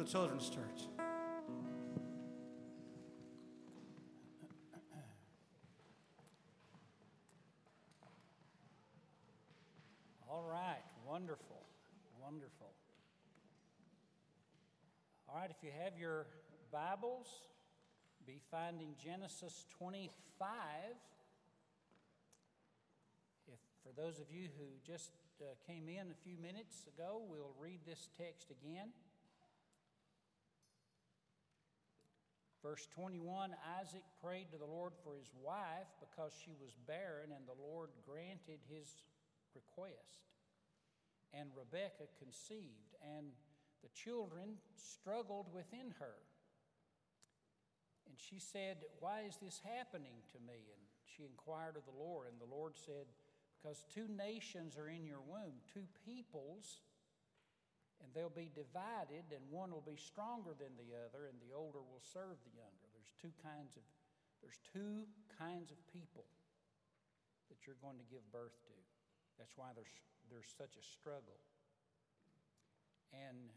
the Children's Church. All right, wonderful, wonderful. All right, if you have your Bibles, be finding Genesis 25. If for those of you who just uh, came in a few minutes ago, we'll read this text again. Verse 21 Isaac prayed to the Lord for his wife because she was barren, and the Lord granted his request. And Rebekah conceived, and the children struggled within her. And she said, Why is this happening to me? And she inquired of the Lord, and the Lord said, Because two nations are in your womb, two peoples, and they'll be divided, and one will be stronger than the other, and the older will serve the younger. There's two kinds of there's two kinds of people that you're going to give birth to. That's why there's, there's such a struggle. And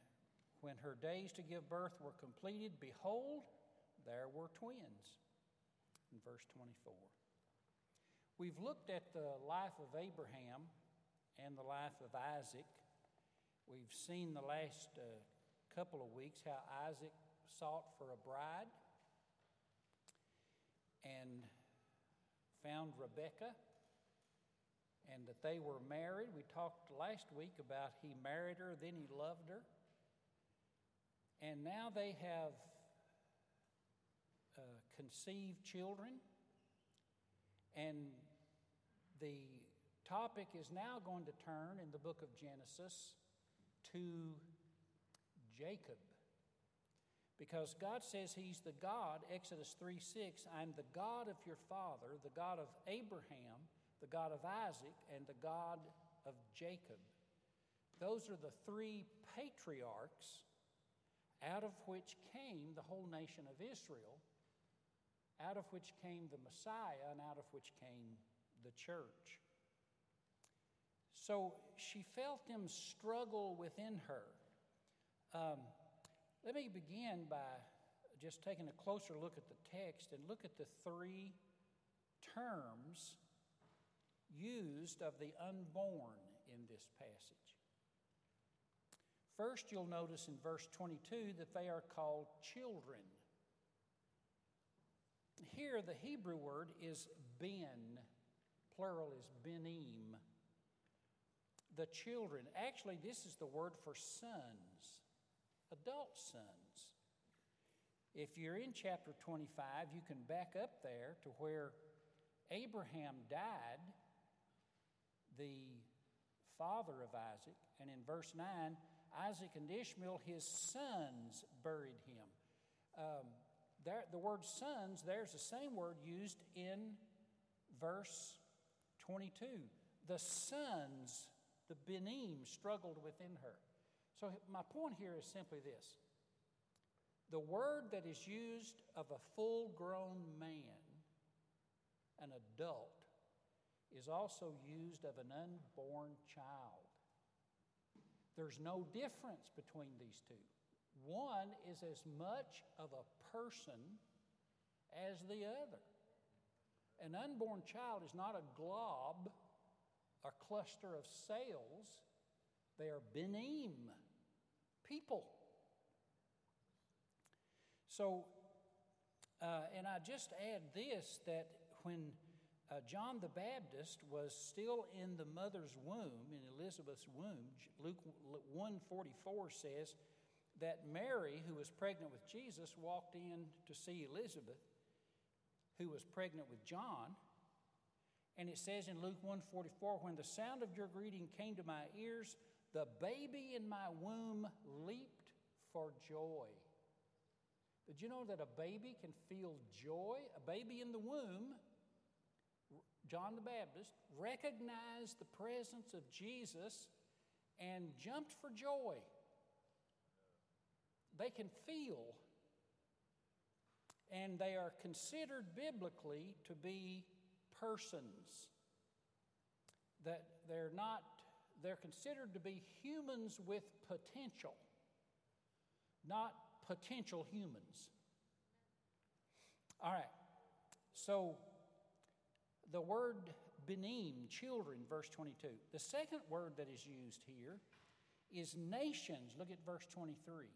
when her days to give birth were completed, behold, there were twins. In verse 24. We've looked at the life of Abraham and the life of Isaac. We've seen the last uh, couple of weeks how Isaac sought for a bride and found Rebekah and that they were married. We talked last week about he married her, then he loved her. And now they have uh, conceived children. And the topic is now going to turn in the book of Genesis to Jacob. Because God says He's the God, Exodus 3 6, I'm the God of your father, the God of Abraham, the God of Isaac, and the God of Jacob. Those are the three patriarchs out of which came the whole nation of Israel, out of which came the Messiah, and out of which came the church. So she felt them struggle within her. Um, let me begin by just taking a closer look at the text and look at the three terms used of the unborn in this passage. First, you'll notice in verse 22 that they are called children. Here, the Hebrew word is ben, plural is benim. The children. Actually, this is the word for sons, adult sons. If you're in chapter 25, you can back up there to where Abraham died, the father of Isaac, and in verse 9, Isaac and Ishmael, his sons, buried him. Um, there, the word sons, there's the same word used in verse 22. The sons, the Benim, struggled within her. So, my point here is simply this the word that is used of a full grown man, an adult, is also used of an unborn child. There's no difference between these two. One is as much of a person as the other. An unborn child is not a glob or cluster of cells, they are benim, people. So, uh, and I just add this that when uh, John the Baptist was still in the mother's womb, in Elizabeth's womb. Luke 144 says that Mary, who was pregnant with Jesus, walked in to see Elizabeth, who was pregnant with John. And it says in Luke 144, when the sound of your greeting came to my ears, the baby in my womb leaped for joy. Did you know that a baby can feel joy? A baby in the womb John the Baptist, recognized the presence of Jesus and jumped for joy. They can feel, and they are considered biblically to be persons. That they're not, they're considered to be humans with potential. not potential humans. All right, so the word benim, children, verse 22. The second word that is used here is nations. Look at verse 23.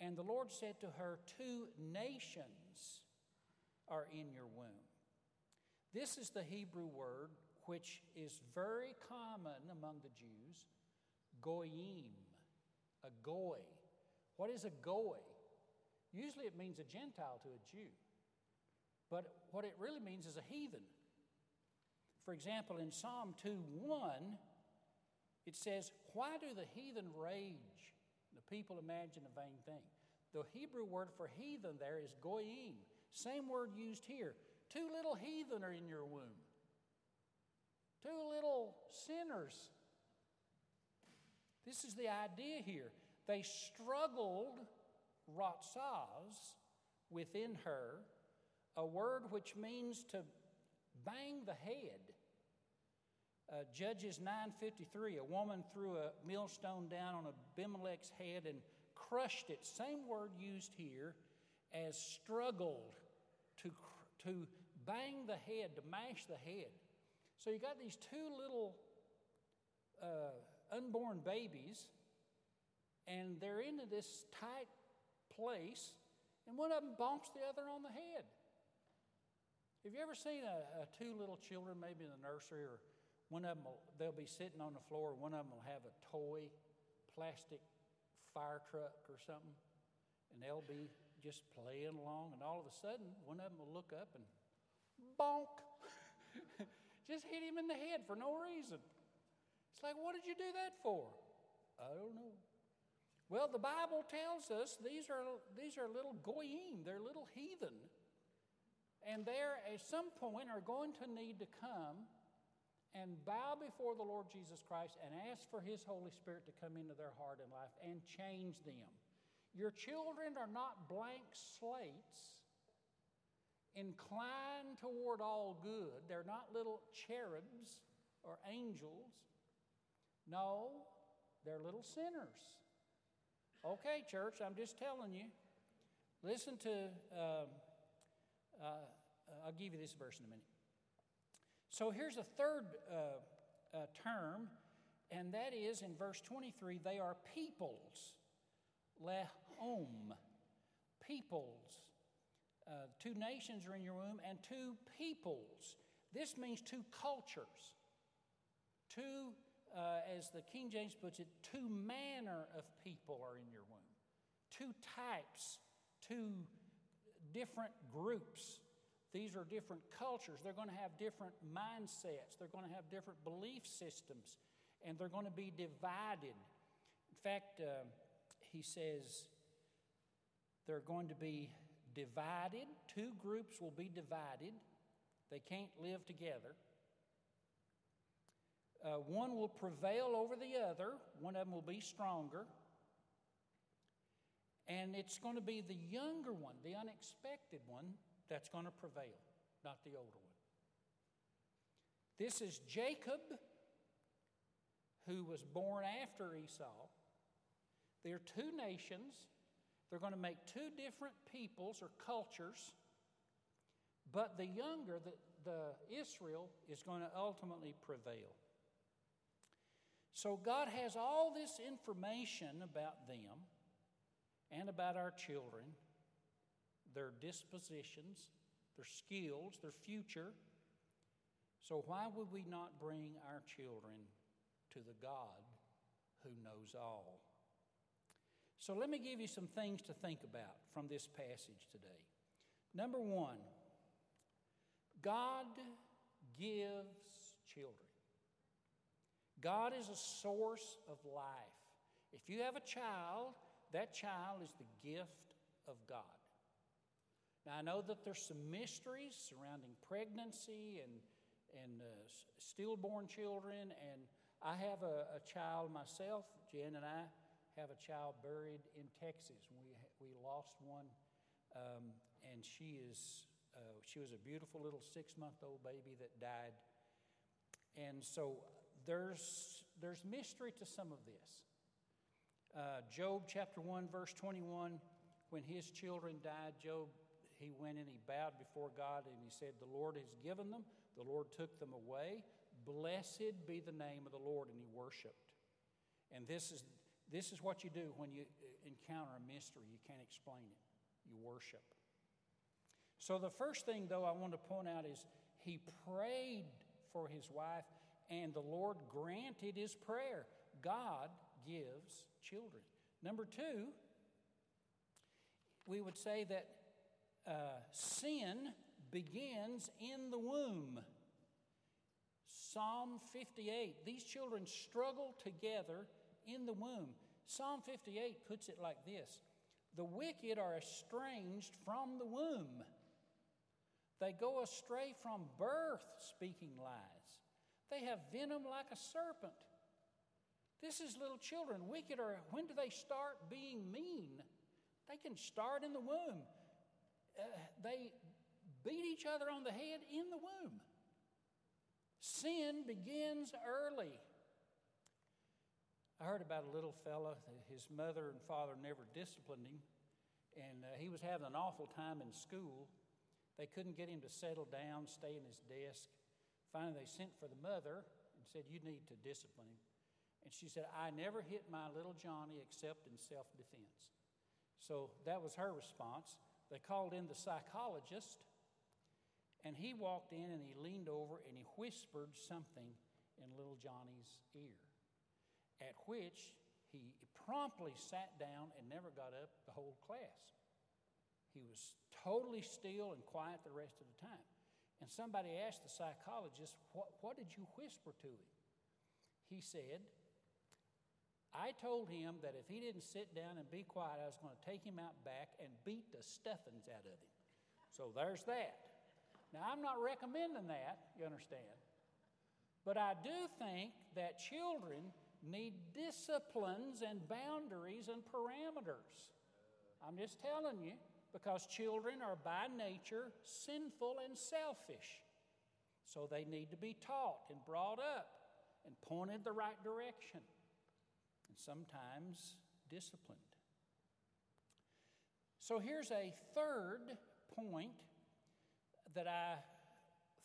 And the Lord said to her, Two nations are in your womb. This is the Hebrew word which is very common among the Jews, goyim, a goy. What is a goy? Usually it means a Gentile to a Jew, but what it really means is a heathen. For example, in Psalm 2 1, it says, Why do the heathen rage? The people imagine a vain thing. The Hebrew word for heathen there is goyim. Same word used here. Two little heathen are in your womb. Two little sinners. This is the idea here. They struggled, ratsaz, within her, a word which means to bang the head. Uh, Judges 9:53, a woman threw a millstone down on Abimelech's head and crushed it. Same word used here as struggled to, to bang the head, to mash the head. So you got these two little uh, unborn babies, and they're into this tight place, and one of them bumps the other on the head. Have you ever seen a, a two little children, maybe in the nursery, or one of them will, they'll be sitting on the floor, one of them will have a toy plastic fire truck or something, and they'll be just playing along, and all of a sudden, one of them will look up and bonk, just hit him in the head for no reason. It's like, what did you do that for? I don't know. Well, the Bible tells us these are, these are little goyim, they're little heathen. And they're at some point are going to need to come and bow before the Lord Jesus Christ and ask for His Holy Spirit to come into their heart and life and change them. Your children are not blank slates inclined toward all good. They're not little cherubs or angels. No, they're little sinners. Okay, church, I'm just telling you. Listen to, um, uh, I'll give you this verse in a minute. So here's a third uh, uh, term, and that is in verse 23 they are peoples. Lehom. Peoples. Uh, two nations are in your womb, and two peoples. This means two cultures. Two, uh, as the King James puts it, two manner of people are in your womb. Two types, two different groups these are different cultures. They're going to have different mindsets. They're going to have different belief systems, and they're going to be divided. In fact, uh, he says they're going to be divided. Two groups will be divided, they can't live together. Uh, one will prevail over the other, one of them will be stronger. And it's going to be the younger one, the unexpected one, that's going to prevail, not the older one. This is Jacob, who was born after Esau. There are two nations. They're going to make two different peoples or cultures. But the younger, the, the Israel, is going to ultimately prevail. So God has all this information about them and about our children their dispositions, their skills, their future. So, why would we not bring our children to the God who knows all? So, let me give you some things to think about from this passage today. Number one, God gives children. God is a source of life. If you have a child, that child is the gift of God. Now, I know that there's some mysteries surrounding pregnancy and, and uh, stillborn children, and I have a, a, child myself. Jen and I have a child buried in Texas. We, we lost one, um, and she, is, uh, she was a beautiful little six month old baby that died. And so there's, there's mystery to some of this. Uh, Job chapter 1, verse 21, when his children died, Job, he went and he bowed before God and he said, The Lord has given them, the Lord took them away. Blessed be the name of the Lord. And he worshiped. And this is, this is what you do when you uh, encounter a mystery. You can't explain it, you worship. So, the first thing, though, I want to point out is he prayed for his wife, and the Lord granted his prayer. God gives children. Number two, we would say that uh, sin begins in the womb. Psalm 58, these children struggle together in the womb. Psalm 58 puts it like this The wicked are estranged from the womb. They go astray from birth, speaking lies. They have venom like a serpent. This is little children. Wicked are, when do they start being mean? They can start in the womb. Uh, they beat each other on the head in the womb. Sin begins early. I heard about a little fella, his mother and father never disciplined him, and uh, he was having an awful time in school. They couldn't get him to settle down, stay in his desk. Finally, they sent for the mother and said, You need to discipline him. And she said, I never hit my little Johnny except in self defense. So that was her response. They called in the psychologist, and he walked in and he leaned over and he whispered something in little Johnny's ear, at which he promptly sat down and never got up the whole class. He was totally still and quiet the rest of the time. And somebody asked the psychologist, What, what did you whisper to him? He said, I told him that if he didn't sit down and be quiet, I was going to take him out back and beat the stuffings out of him. So there's that. Now, I'm not recommending that, you understand. But I do think that children need disciplines and boundaries and parameters. I'm just telling you because children are by nature sinful and selfish. So they need to be taught and brought up and pointed the right direction and sometimes disciplined. So here's a third point that I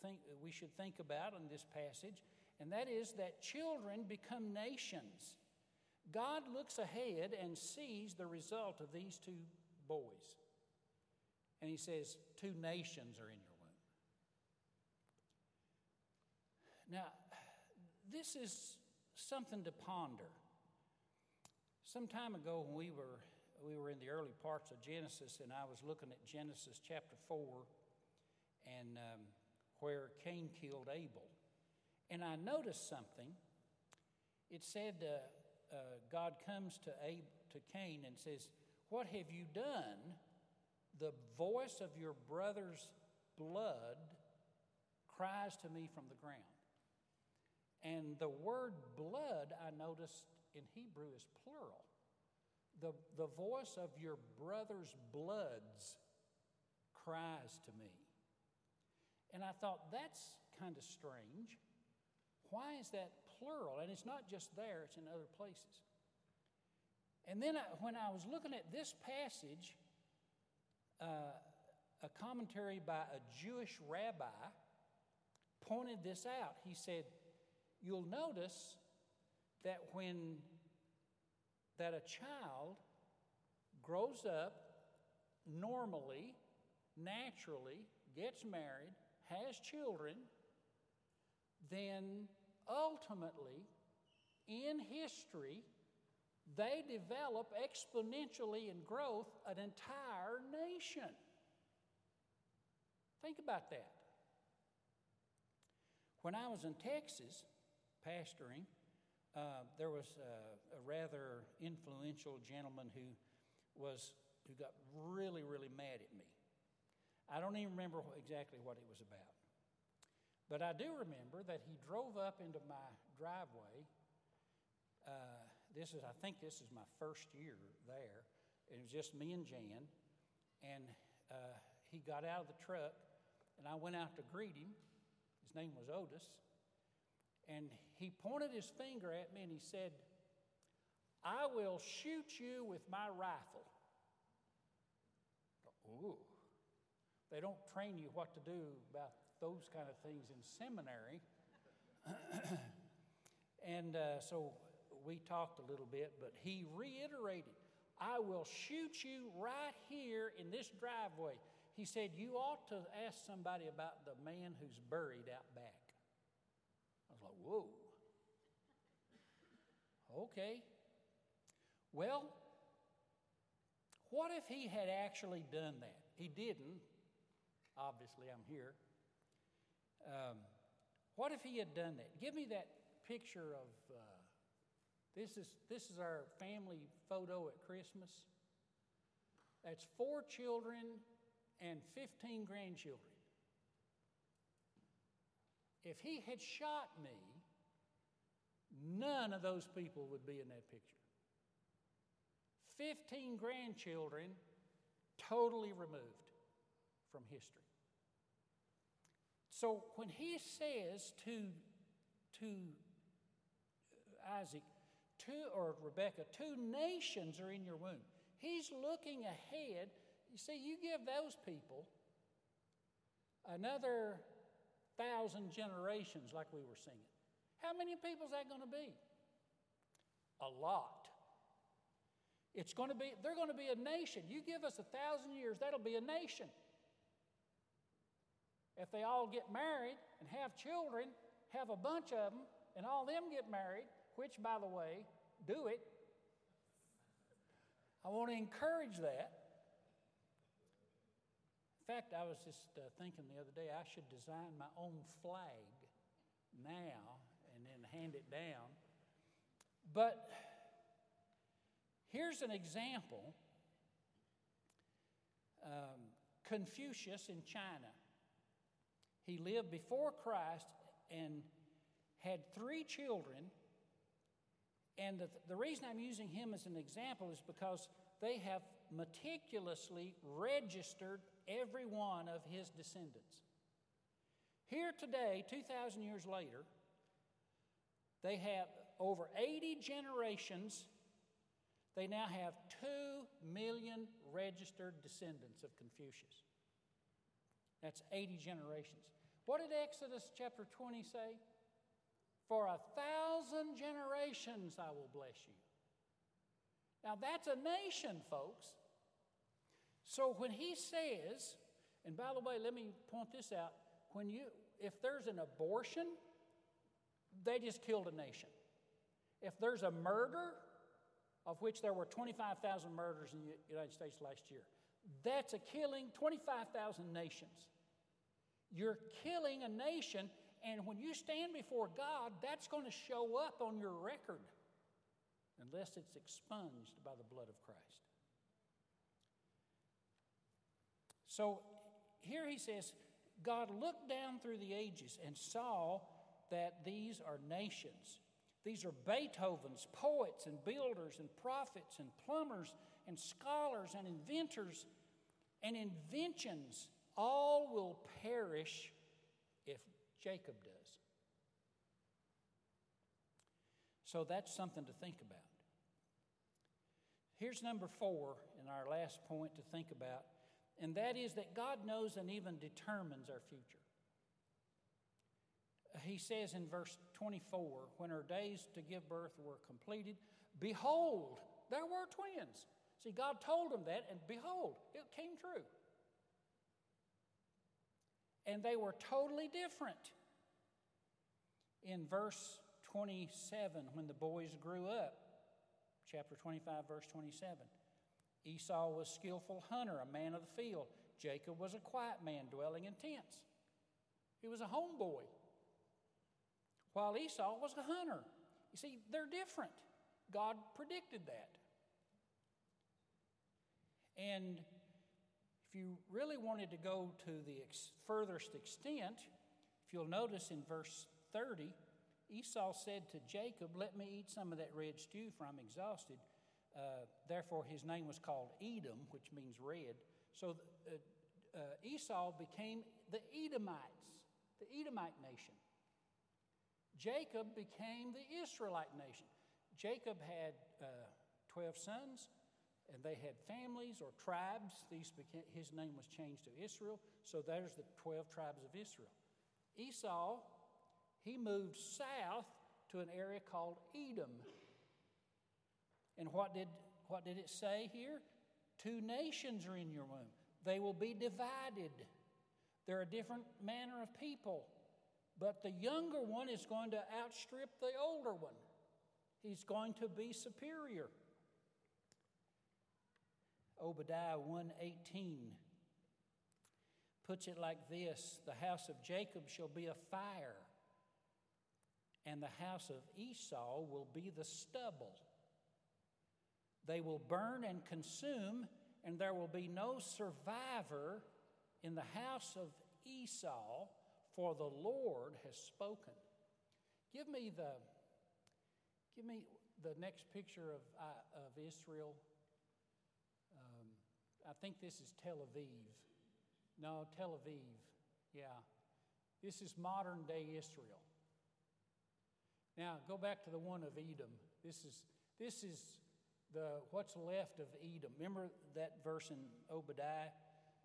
think we should think about in this passage, and that is that children become nations. God looks ahead and sees the result of these two boys. And he says, Two nations are in your womb. Now, this is something to ponder. Some time ago, when we were, we were in the early parts of Genesis, and I was looking at Genesis chapter 4 and um, where Cain killed Abel. And I noticed something. It said, uh, uh, God comes to, Ab- to Cain and says, What have you done? The voice of your brother's blood cries to me from the ground. And the word blood, I noticed in Hebrew, is plural. The, the voice of your brother's bloods cries to me. And I thought, that's kind of strange. Why is that plural? And it's not just there, it's in other places. And then I, when I was looking at this passage, uh, a commentary by a Jewish rabbi pointed this out. He said, You'll notice that when that a child grows up normally, naturally, gets married, has children, then ultimately, in history, they develop exponentially in growth an entire nation. Think about that. When I was in Texas pastoring, uh, there was a, a, rather influential gentleman who was who got really, really mad at me. I don't even remember exactly what it was about. But I do remember that he drove up into my driveway. Uh, this is, I think this is my first year there. It was just me and Jan. And uh, he got out of the truck, and I went out to greet him. His name was Otis. And he pointed his finger at me and he said, I will shoot you with my rifle. Ooh. They don't train you what to do about those kind of things in seminary. and uh, so we talked a little bit, but he reiterated, I will shoot you right here in this driveway. He said, You ought to ask somebody about the man who's buried out back. I was like, Whoa. Okay. Well, what if he had actually done that? He didn't. Obviously, I'm here. Um, what if he had done that? Give me that picture of uh, this is this is our family photo at Christmas. That's four children and 15 grandchildren. If he had shot me, none of those people would be in that picture. 15 grandchildren totally removed from history. So when he says to, to Isaac, two, or Rebekah, two nations are in your womb, he's looking ahead. You see, you give those people another thousand generations, like we were singing. How many people is that going to be? A lot. It's going to be, they're going to be a nation. You give us a thousand years, that'll be a nation. If they all get married and have children, have a bunch of them, and all them get married, which, by the way, do it. I want to encourage that. In fact, I was just uh, thinking the other day I should design my own flag now and then hand it down. But here's an example um, Confucius in China. He lived before Christ and had three children. And the, the reason I'm using him as an example is because they have meticulously registered every one of his descendants. Here today, 2,000 years later, they have over 80 generations. They now have 2 million registered descendants of Confucius. That's 80 generations. What did Exodus chapter 20 say? For a thousand generations I will bless you. Now that's a nation, folks. So when he says, and by the way, let me point this out, when you if there's an abortion, they just killed a nation. If there's a murder, of which there were 25,000 murders in the United States last year, that's a killing 25,000 nations. You're killing a nation, and when you stand before God, that's going to show up on your record unless it's expunged by the blood of Christ. So here he says, God looked down through the ages and saw that these are nations. These are Beethovens, poets, and builders, and prophets, and plumbers, and scholars, and inventors, and inventions all will perish if Jacob does. So that's something to think about. Here's number four, in our last point to think about, and that is that God knows and even determines our future. He says in verse 24, when her days to give birth were completed, behold, there were twins. See, God told him that, and behold, it came true and they were totally different. In verse 27, when the boys grew up, chapter 25, verse 27, Esau was a skillful hunter, a man of the field. Jacob was a quiet man dwelling in tents. He was a homeboy, while Esau was a hunter. You see, they're different. God predicted that. And if you really wanted to go to the ex- furthest extent, if you'll notice in verse 30, Esau said to Jacob, Let me eat some of that red stew, for I'm exhausted. Uh, therefore, his name was called Edom, which means red. So uh, uh, Esau became the Edomites, the Edomite nation. Jacob became the Israelite nation. Jacob had uh, 12 sons, and they had families or tribes. These became, his name was changed to Israel, so there's the 12 tribes of Israel. Esau, he moved south to an area called Edom. And what did, what did it say here? Two nations are in your womb. They will be divided. They're a different manner of people. But the younger one is going to outstrip the older one. He's going to be superior. Obadiah 118 puts it like this The house of Jacob shall be a fire, and the house of Esau will be the stubble. They will burn and consume, and there will be no survivor in the house of Esau, for the Lord has spoken. Give me the, give me the next picture of, uh, of Israel. I think this is Tel Aviv. No, Tel Aviv. Yeah. This is modern day Israel. Now, go back to the one of Edom. This is, this is the, what's left of Edom. Remember that verse in Obadiah?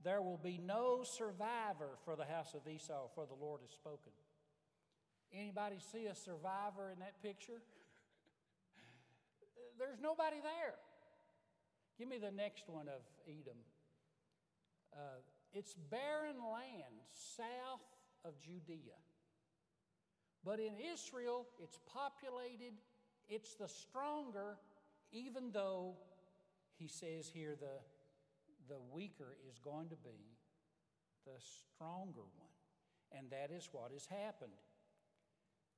There will be no survivor for the house of Esau, for the Lord has spoken. Anybody see a survivor in that picture? There's nobody there. Give me the next one of Edom. Uh, it's barren land south of Judea. But in Israel, it's populated, it's the stronger, even though he says here the, the weaker is going to be the stronger one. And that is what has happened.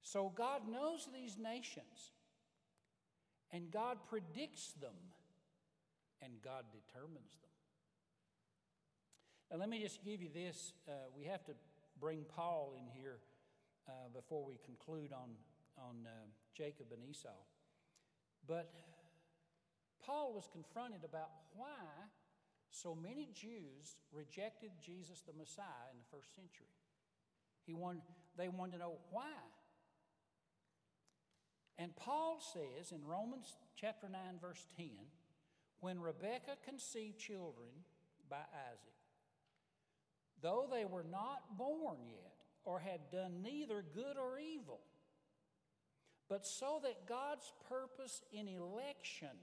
So God knows these nations, and God predicts them, and God determines them. Now, let me just give you this. Uh, we have to bring Paul in here uh, before we conclude on, on uh, Jacob and Esau. But Paul was confronted about why so many Jews rejected Jesus the Messiah in the first century. He wanted, they wanted to know why. And Paul says in Romans chapter 9, verse 10, when Rebekah conceived children by Isaac, though they were not born yet, or had done neither good or evil, but so that God's purpose in election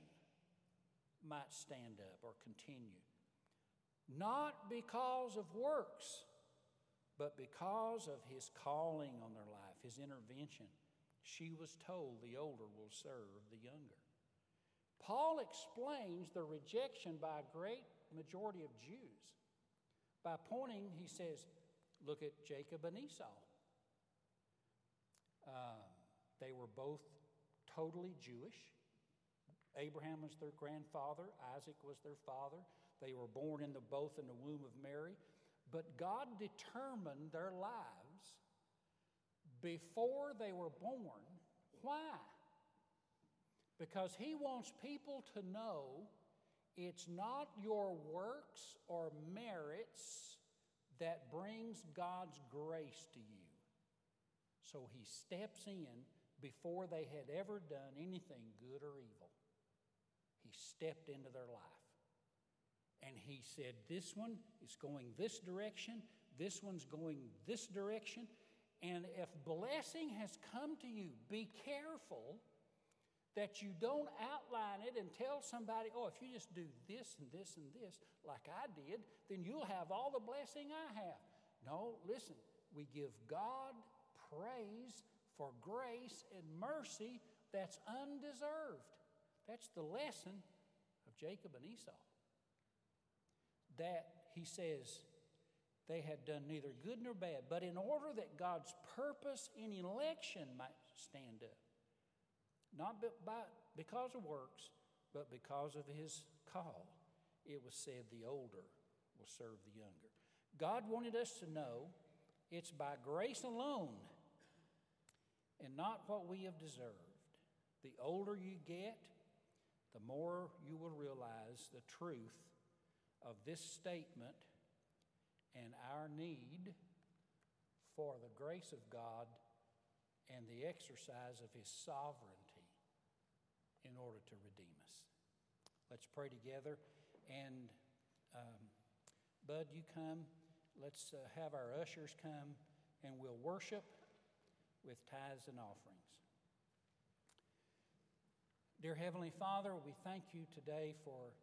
might stand up or continue. Not because of works, but because of his calling on their life, his intervention. She was told the older will serve the younger. Paul explains the rejection by a great majority of Jews by pointing, he says, look at Jacob and Esau. Uh, they were both totally Jewish. Abraham was their grandfather, Isaac was their father. They were born in the, both in the womb of Mary. But God determined their lives before they were born. Why? Because He wants people to know it's not your works or merits that brings God's grace to you. So he steps in before they had ever done anything good or evil. He stepped into their life. And he said, This one is going this direction, this one's going this direction. And if blessing has come to you, be careful that you don't outline it and tell somebody, oh, if you just do this and this and this, like I did, then you'll have all the blessing I have. No, listen, we give God praise for grace and mercy that's undeserved. That's the lesson of Jacob and Esau. That he says they had done neither good nor bad, but in order that God's purpose in election might stand up not by, because of works, but because of his call. It was said the older will serve the younger. God wanted us to know it's by grace alone and not what we have deserved. The older you get, the more you will realize the truth of this statement and our need for the grace of God and the exercise of His sovereignty in order to redeem us. Let's pray together. And um, Bud, you come. Let's uh, have our ushers come and we'll worship with tithes and offerings. Dear Heavenly Father, we thank you today for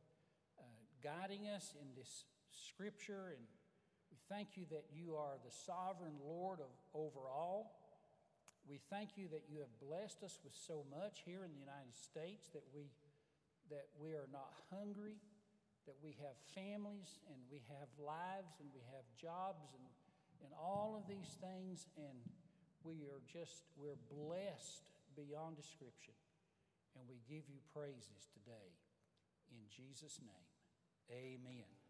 uh, guiding us in this scripture, and we thank you that you are the sovereign Lord of over all. We thank you that you have blessed us with so much here in the United States that we that we are not hungry, that we have families and we have lives and we have jobs and, and all of these things, and we are just, we're blessed beyond description. And we give you praises today. In Jesus' name, amen.